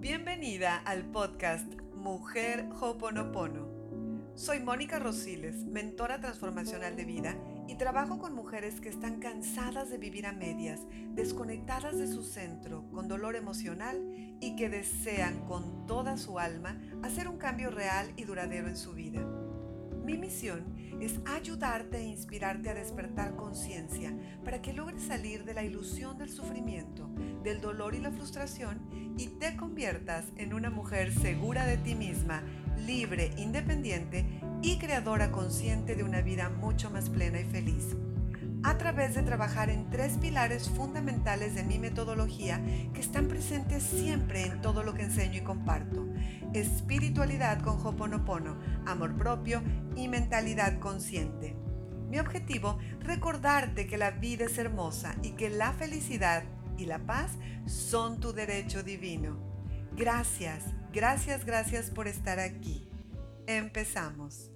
Bienvenida al podcast Mujer Hoponopono. Soy Mónica Rosiles, mentora transformacional de vida y trabajo con mujeres que están cansadas de vivir a medias, desconectadas de su centro, con dolor emocional y que desean con toda su alma hacer un cambio real y duradero en su vida. Mi misión es ayudarte e inspirarte a despertar conciencia para que logres salir de la ilusión del sufrimiento, del dolor y la frustración y te conviertas en una mujer segura de ti misma, libre, independiente y creadora consciente de una vida mucho más plena y feliz a través de trabajar en tres pilares fundamentales de mi metodología que están presentes siempre en todo lo que enseño y comparto. Espiritualidad con Hoponopono, amor propio y mentalidad consciente. Mi objetivo, recordarte que la vida es hermosa y que la felicidad y la paz son tu derecho divino. Gracias, gracias, gracias por estar aquí. Empezamos.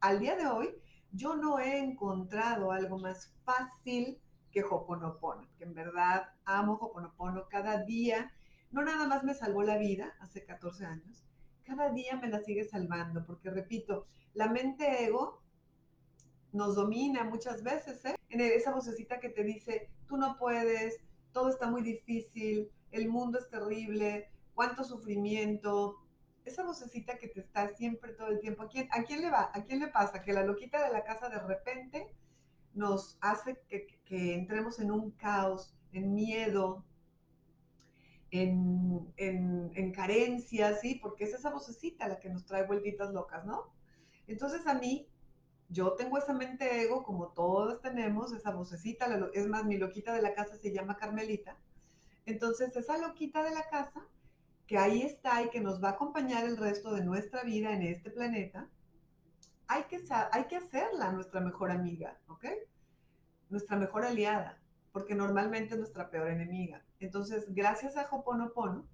Al día de hoy, yo no he encontrado algo más fácil que Hoponopono, que en verdad amo Hoponopono cada día. No nada más me salvó la vida hace 14 años, cada día me la sigue salvando, porque repito, la mente ego nos domina muchas veces, ¿eh? En esa vocecita que te dice, tú no puedes, todo está muy difícil, el mundo es terrible, cuánto sufrimiento, esa vocecita que te está siempre todo el tiempo, ¿a quién, ¿a quién le va? ¿A quién le pasa? Que la loquita de la casa de repente nos hace que, entremos en un caos, en miedo, en, en, carencia, ¿sí? Porque es esa vocecita la que nos trae vueltitas locas, ¿no? Entonces a mí, yo tengo esa mente ego, como todos tenemos, esa vocecita, es más, mi loquita de la casa se llama Carmelita. Entonces, esa loquita de la casa que ahí está y que nos va a acompañar el resto de nuestra vida en este planeta, hay que, hay que hacerla nuestra mejor amiga, ¿ok? Nuestra mejor aliada, porque normalmente es nuestra peor enemiga. Entonces, gracias a Hoponopono,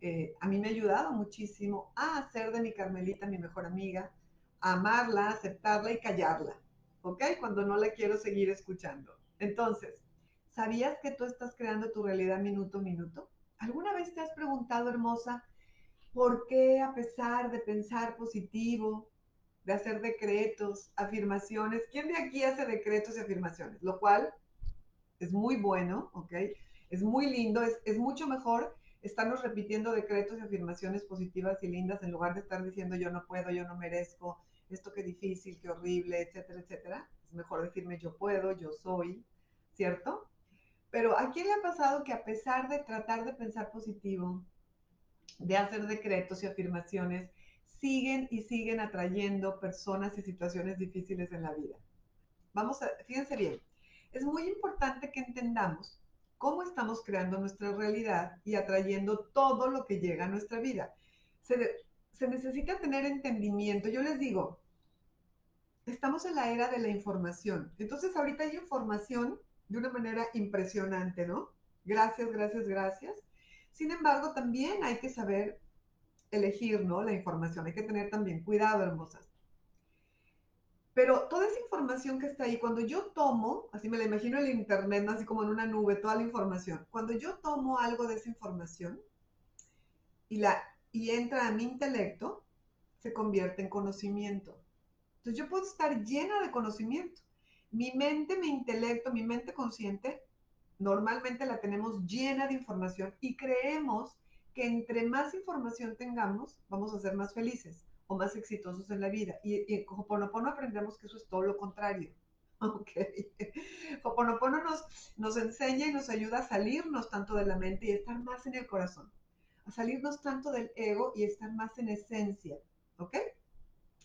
eh, a mí me ha ayudado muchísimo a hacer de mi Carmelita mi mejor amiga, a amarla, aceptarla y callarla, ¿ok? Cuando no la quiero seguir escuchando. Entonces, ¿sabías que tú estás creando tu realidad minuto a minuto? ¿Alguna vez te has preguntado, hermosa, por qué a pesar de pensar positivo, de hacer decretos, afirmaciones, ¿quién de aquí hace decretos y afirmaciones? Lo cual es muy bueno, ¿ok? Es muy lindo, es, es mucho mejor estarnos repitiendo decretos y afirmaciones positivas y lindas en lugar de estar diciendo yo no puedo, yo no merezco, esto qué difícil, qué horrible, etcétera, etcétera. Es mejor decirme yo puedo, yo soy, ¿cierto? Pero ¿a quién le ha pasado que a pesar de tratar de pensar positivo, de hacer decretos y afirmaciones, siguen y siguen atrayendo personas y situaciones difíciles en la vida? Vamos a, fíjense bien, es muy importante que entendamos cómo estamos creando nuestra realidad y atrayendo todo lo que llega a nuestra vida. Se, se necesita tener entendimiento. Yo les digo, estamos en la era de la información. Entonces ahorita hay información de una manera impresionante, ¿no? Gracias, gracias, gracias. Sin embargo, también hay que saber elegir, ¿no? La información, hay que tener también cuidado, hermosas. Pero toda esa información que está ahí, cuando yo tomo, así me la imagino el internet, así como en una nube, toda la información, cuando yo tomo algo de esa información y, la, y entra a mi intelecto, se convierte en conocimiento. Entonces yo puedo estar llena de conocimiento, mi mente, mi intelecto, mi mente consciente, normalmente la tenemos llena de información y creemos que entre más información tengamos, vamos a ser más felices o más exitosos en la vida. Y, y Hoponopono aprendemos que eso es todo lo contrario. Ok. Hoponopono nos, nos enseña y nos ayuda a salirnos tanto de la mente y estar más en el corazón. A salirnos tanto del ego y estar más en esencia. ¿Ok?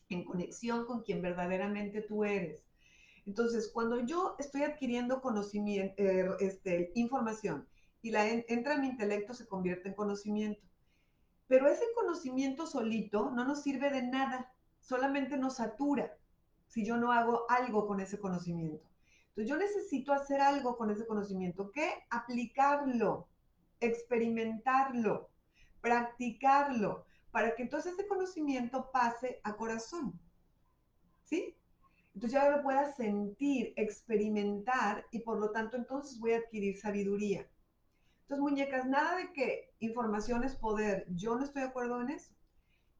En conexión con quien verdaderamente tú eres. Entonces, cuando yo estoy adquiriendo conocimiento, eh, este, información y la entra en mi intelecto, se convierte en conocimiento. Pero ese conocimiento solito no nos sirve de nada, solamente nos satura si yo no hago algo con ese conocimiento. Entonces, yo necesito hacer algo con ese conocimiento, ¿qué? Aplicarlo, experimentarlo, practicarlo, para que entonces ese conocimiento pase a corazón. ¿Sí? Entonces ya lo pueda sentir, experimentar y por lo tanto entonces voy a adquirir sabiduría. Entonces, muñecas, nada de que información es poder. Yo no estoy de acuerdo en eso.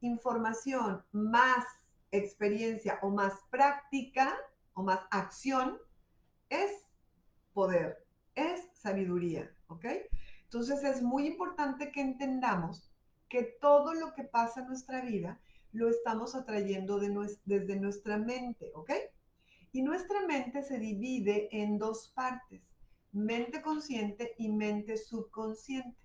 Información más experiencia o más práctica o más acción es poder, es sabiduría, ¿ok? Entonces es muy importante que entendamos que todo lo que pasa en nuestra vida lo estamos atrayendo desde nuestra mente, ¿ok? Y nuestra mente se divide en dos partes, mente consciente y mente subconsciente.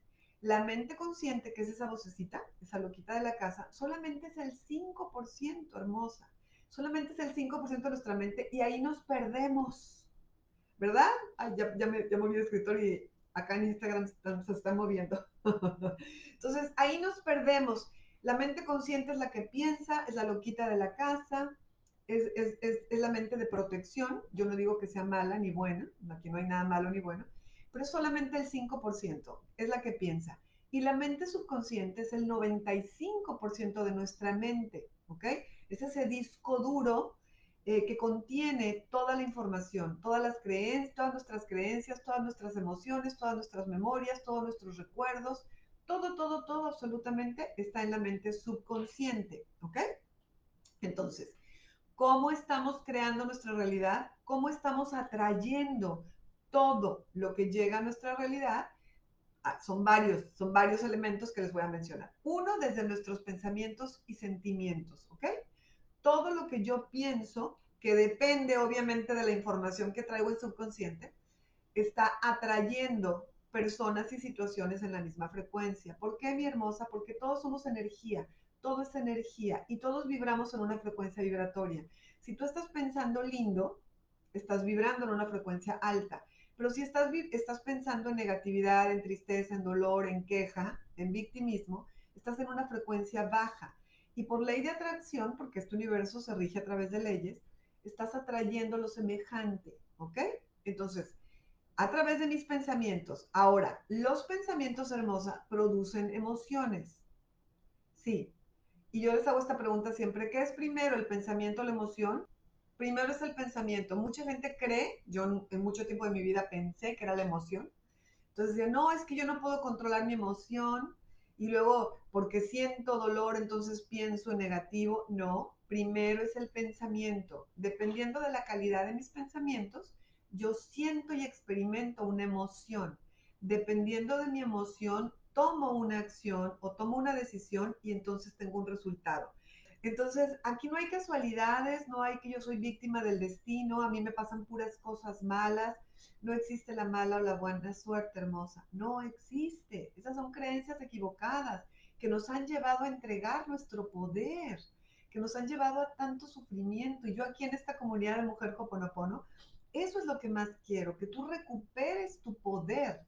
La mente consciente, que es esa vocecita, esa loquita de la casa, solamente es el 5%, hermosa. Solamente es el 5% de nuestra mente y ahí nos perdemos. ¿Verdad? Ay, ya, ya, me, ya moví el escritor y acá en Instagram se está moviendo. Entonces, ahí nos perdemos. La mente consciente es la que piensa, es la loquita de la casa, es, es, es, la mente de protección. Yo no digo que sea mala ni buena, aquí no hay nada malo ni bueno, pero es solamente el 5%, es la que piensa. Y la mente subconsciente es el 95% de nuestra mente, ¿ok? Es ese disco duro eh, que contiene toda la información, todas las creencias, todas nuestras creencias, todas nuestras emociones, todas nuestras memorias, todos nuestros recuerdos, todo, todo, todo absolutamente está en la mente subconsciente, ¿ok? Entonces, ¿cómo estamos creando nuestra realidad? ¿Cómo estamos atrayendo todo lo que llega a nuestra realidad, ah, son varios, son varios elementos que les voy a mencionar. Uno, desde nuestros pensamientos y sentimientos, ¿ok? Todo lo que yo pienso, que depende obviamente de la información que traigo el subconsciente, está atrayendo personas y situaciones en la misma frecuencia. ¿Por qué, mi hermosa? Porque todos somos energía, todo es energía y todos vibramos en una frecuencia vibratoria. Si tú estás pensando lindo, estás vibrando en una frecuencia alta. Pero si estás, estás pensando en negatividad, en tristeza, en dolor, en queja, en victimismo, estás en una frecuencia baja. Y por ley de atracción, porque este universo se rige a través de leyes, estás atrayendo lo semejante, ¿ok? Entonces, a través de mis pensamientos. Ahora, los pensamientos, hermosa, producen emociones. Sí. Y yo les hago esta pregunta siempre, ¿qué es primero, el pensamiento o la emoción? primero es el pensamiento. Mucha gente cree, yo en mucho tiempo de mi vida pensé que era la emoción. Entonces decía, no, es que yo no puedo controlar mi emoción y luego porque siento dolor, entonces pienso en negativo. No, primero es el pensamiento. Dependiendo de la calidad de mis pensamientos, yo siento y experimento una emoción. Dependiendo de mi emoción, tomo una acción o tomo una decisión y entonces tengo un resultado. Entonces, aquí no hay casualidades, no hay que yo soy víctima del destino, a mí me pasan puras cosas malas, no existe la mala o la buena suerte, hermosa, no existe. Esas son creencias equivocadas que nos han llevado a entregar nuestro poder, que nos han llevado a tanto sufrimiento. Y yo aquí en esta comunidad de Mujer Hoponopono, eso es lo que más quiero, que tú recuperes tu poder,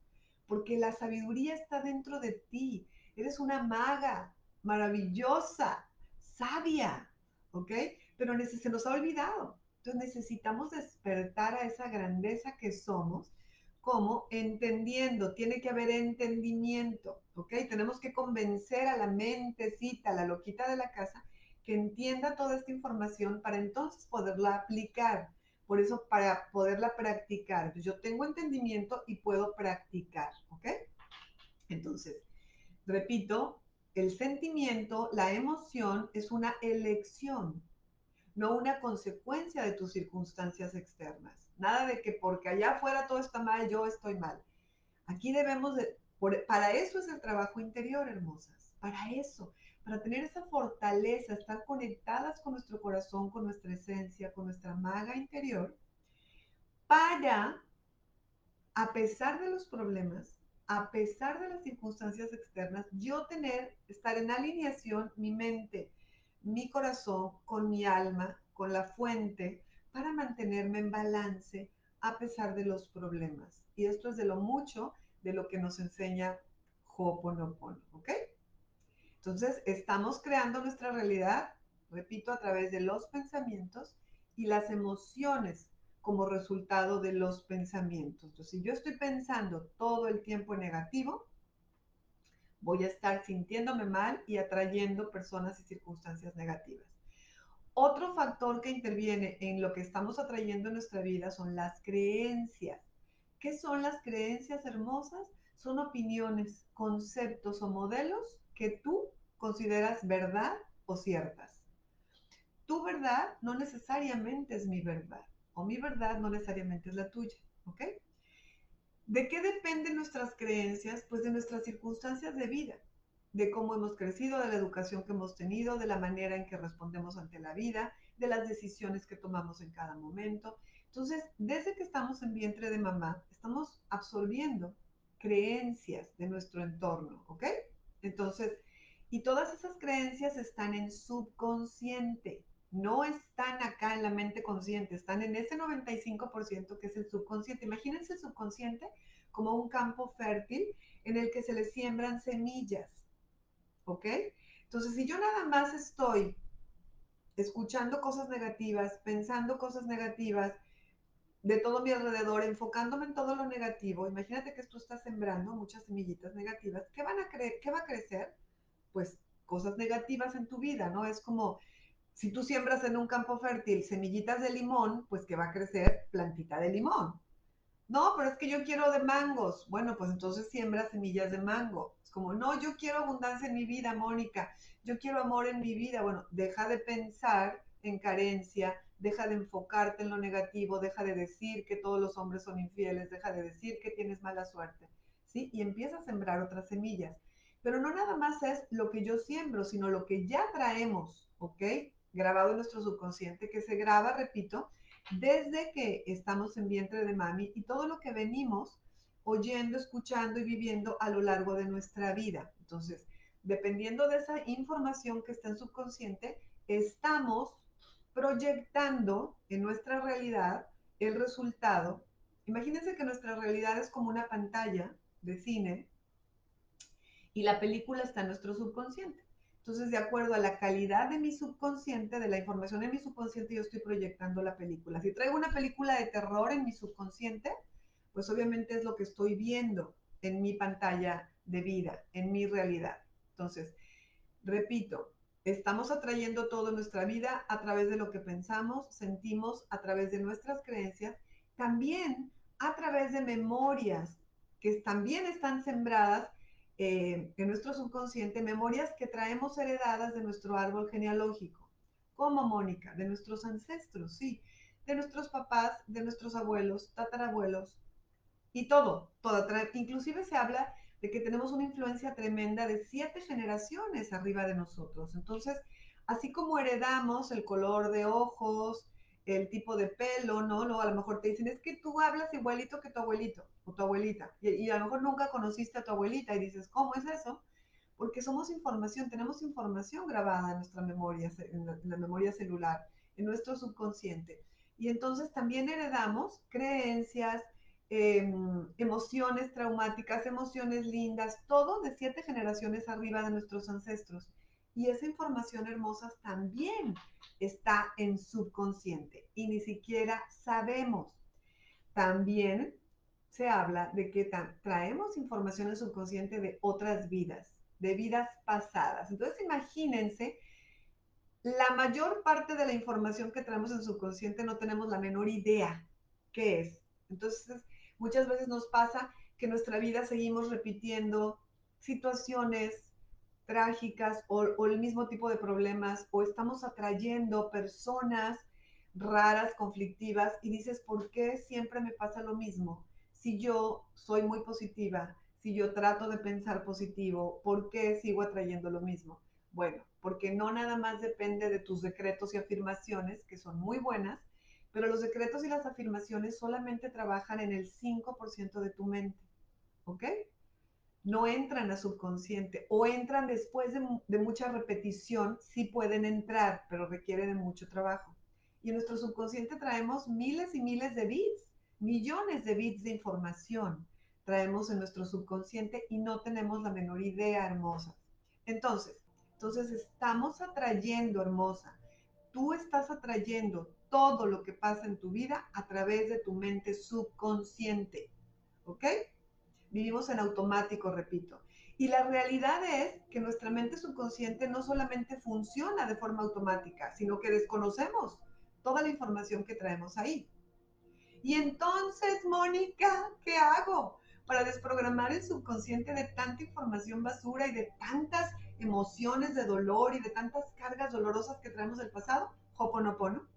porque la sabiduría está dentro de ti. Eres una maga maravillosa, sabia, ¿ok? Pero se nos ha olvidado. Entonces necesitamos despertar a esa grandeza que somos, como entendiendo, tiene que haber entendimiento, ¿ok? Tenemos que convencer a la mentecita, la loquita de la casa, que entienda toda esta información para entonces poderla aplicar. Por eso, para poderla practicar. Yo tengo entendimiento y puedo practicar, ¿ok? Entonces, repito, el sentimiento, la emoción es una elección, no una consecuencia de tus circunstancias externas. Nada de que porque allá afuera todo está mal, yo estoy mal. Aquí debemos de, para eso es el trabajo interior, hermosas, para eso, para tener esa fortaleza, estar conectadas con nuestro corazón, con nuestra esencia, con nuestra maga interior, para, a pesar de los problemas, a pesar de las circunstancias externas, yo tener, estar en alineación mi mente, mi corazón con mi alma, con la fuente, para mantenerme en balance a pesar de los problemas. Y esto es de lo mucho de lo que nos enseña Ho'oponopono, ¿ok? Entonces, estamos creando nuestra realidad, repito, a través de los pensamientos y las emociones como resultado de los pensamientos. Entonces, si yo estoy pensando todo el tiempo negativo, voy a estar sintiéndome mal y atrayendo personas y circunstancias negativas. Otro factor que interviene en lo que estamos atrayendo en nuestra vida son las creencias. ¿Qué son las creencias hermosas? Son opiniones, conceptos o modelos que tú consideras verdad o ciertas. Tu verdad no necesariamente es mi verdad o mi verdad no necesariamente es la tuya, ¿ok? ¿De qué dependen nuestras creencias? Pues de nuestras circunstancias de vida, de cómo hemos crecido, de la educación que hemos tenido, de la manera en que respondemos ante la vida, de las decisiones que tomamos en cada momento. Entonces, desde que estamos en vientre de mamá, estamos absorbiendo creencias de nuestro entorno, ¿ok? Entonces, y todas esas creencias están en subconsciente, no están acá en la mente consciente, están en ese 95% que es el subconsciente. Imagínense el subconsciente como un campo fértil en el que se le siembran semillas, ¿ok? Entonces, si yo nada más estoy escuchando cosas negativas, pensando cosas negativas de todo mi alrededor, enfocándome en todo lo negativo, imagínate que tú estás sembrando muchas semillitas negativas, ¿qué van a creer? ¿Qué va a crecer? Pues cosas negativas en tu vida, ¿no? Es como si tú siembras en un campo fértil semillitas de limón, pues que va a crecer plantita de limón. No, pero es que yo quiero de mangos. Bueno, pues entonces siembra semillas de mango. Es como, no, yo quiero abundancia en mi vida, Mónica. Yo quiero amor en mi vida. Bueno, deja de pensar en carencia, deja de enfocarte en lo negativo, deja de decir que todos los hombres son infieles, deja de decir que tienes mala suerte, ¿sí? Y empieza a sembrar otras semillas. Pero no nada más es lo que yo siembro, sino lo que ya traemos, ¿ok? grabado en nuestro subconsciente, que se graba, repito, desde que estamos en vientre de mami y todo lo que venimos oyendo, escuchando y viviendo a lo largo de nuestra vida. Entonces, dependiendo de esa información que está en subconsciente, estamos proyectando en nuestra realidad el resultado. Imagínense que nuestra realidad es como una pantalla de cine y la película está en nuestro subconsciente. Entonces, de acuerdo a la calidad de mi subconsciente, de la información en mi subconsciente, yo estoy proyectando la película. Si traigo una película de terror en mi subconsciente, pues obviamente es lo que estoy viendo en mi pantalla de vida, en mi realidad. Entonces, repito, estamos atrayendo toda nuestra vida a través de lo que pensamos, sentimos, a través de nuestras creencias, también a través de memorias que también están sembradas eh, en nuestro subconsciente memorias que traemos heredadas de nuestro árbol genealógico, como Mónica, de nuestros ancestros, sí, de nuestros papás, de nuestros abuelos, tatarabuelos, y todo, todo. Inclusive se habla de que tenemos una influencia tremenda de siete generaciones arriba de nosotros. Entonces, así como heredamos el color de ojos, el tipo de pelo, ¿no? ¿no? A lo mejor te dicen, es que tú hablas igualito que tu abuelito o tu abuelita. Y, a lo mejor nunca conociste a tu abuelita y dices, ¿cómo es eso? Porque somos información, tenemos información grabada en nuestra memoria, en la, memoria celular, en nuestro subconsciente. Y entonces también heredamos creencias, em, emociones traumáticas, emociones lindas, todo de siete generaciones arriba de nuestros ancestros. Y esa información hermosa también está en subconsciente y ni siquiera sabemos. También se habla de que traemos información en subconsciente de otras vidas, de vidas pasadas. Entonces imagínense, la mayor parte de la información que traemos en subconsciente no tenemos la menor idea qué es. Entonces muchas veces nos pasa que en nuestra vida seguimos repitiendo situaciones, trágicas o, el mismo tipo de problemas o estamos atrayendo personas raras, conflictivas y dices, ¿por qué siempre me pasa lo mismo? Si yo soy muy positiva, si yo trato de pensar positivo, ¿por qué sigo atrayendo lo mismo? Bueno, porque no nada más depende de tus decretos y afirmaciones, que son muy buenas, pero los decretos y las afirmaciones solamente trabajan en el 5% de tu mente, ¿ok? no entran a subconsciente o entran después de, mucha repetición, sí pueden entrar, pero requieren de mucho trabajo. Y en nuestro subconsciente traemos miles y miles de bits, millones de bits de información traemos en nuestro subconsciente y no tenemos la menor idea hermosa. Entonces, entonces estamos atrayendo hermosa. Tú estás atrayendo todo lo que pasa en tu vida a través de tu mente subconsciente. ¿Ok? Vivimos en automático, repito. Y la realidad es que nuestra mente subconsciente no solamente funciona de forma automática, sino que desconocemos toda la información que traemos ahí. Y entonces, Mónica, ¿qué hago para desprogramar el subconsciente de tanta información basura y de tantas emociones de dolor y de tantas cargas dolorosas que traemos del pasado? Hoponopono.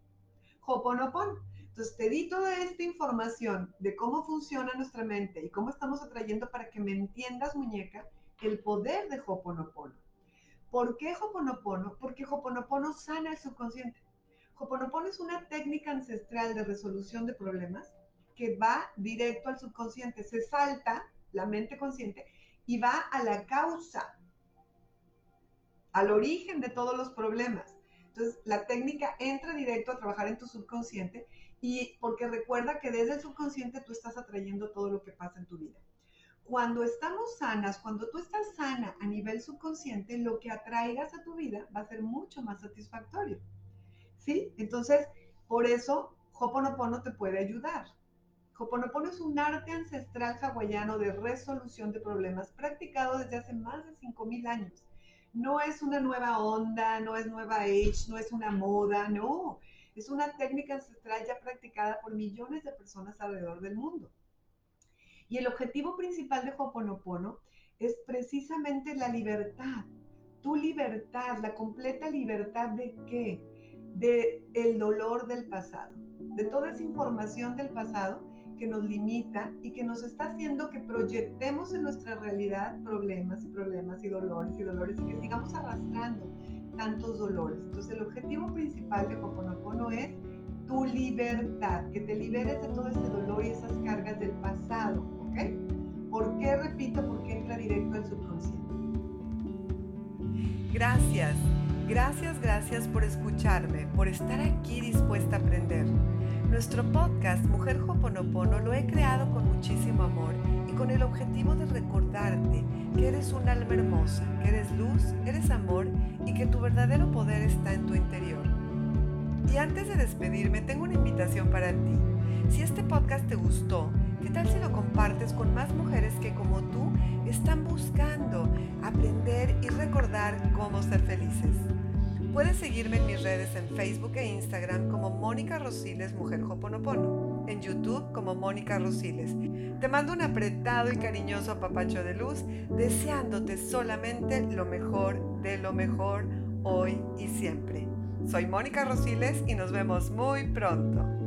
Hoponopono. Entonces te di toda esta información de cómo funciona nuestra mente y cómo estamos atrayendo para que me entiendas, muñeca, el poder de Hoponopono. ¿Por qué Hoponopono? Porque Hoponopono sana el subconsciente. Hoponopono es una técnica ancestral de resolución de problemas que va directo al subconsciente, se salta la mente consciente y va a la causa, al origen de todos los problemas. Entonces, la técnica entra directo a trabajar en tu subconsciente y porque recuerda que desde el subconsciente tú estás atrayendo todo lo que pasa en tu vida. Cuando estamos sanas, cuando tú estás sana a nivel subconsciente, lo que atraigas a tu vida va a ser mucho más satisfactorio. ¿Sí? Entonces, por eso Hoponopono te puede ayudar. Hoponopono es un arte ancestral hawaiano de resolución de problemas practicado desde hace más de 5000 años. No es una nueva onda, no es nueva age, no es una moda, no. Es una técnica ancestral ya practicada por millones de personas alrededor del mundo. Y el objetivo principal de Hoponopono es precisamente la libertad. Tu libertad, la completa libertad de qué? De el dolor del pasado, de toda esa información del pasado que nos limita y que nos está haciendo que proyectemos en nuestra realidad problemas y problemas y dolores y dolores y que sigamos arrastrando tantos dolores. Entonces el objetivo principal de Hoponopono es tu libertad, que te liberes de todo ese dolor y esas cargas del pasado, ¿ok? ¿Por qué repito? Porque entra directo al subconsciente. Gracias, gracias, gracias por escucharme, por estar aquí dispuesta a aprender. Nuestro podcast Mujer Hoponopono lo he creado con muchísimo amor y con el objetivo de recordarte que eres un alma hermosa, que eres luz, eres amor y que tu verdadero poder está en tu interior. Y antes de despedirme, tengo una invitación para ti. Si este podcast te gustó, ¿qué tal si lo compartes con más mujeres que como tú están buscando aprender y recordar cómo ser felices? Puedes seguirme en mis redes en Facebook e Instagram como Mónica Rosiles Mujer Hoponopono, en YouTube como Mónica Rosiles. Te mando un apretado y cariñoso papacho de luz, deseándote solamente lo mejor de lo mejor hoy y siempre. Soy Mónica Rosiles y nos vemos muy pronto.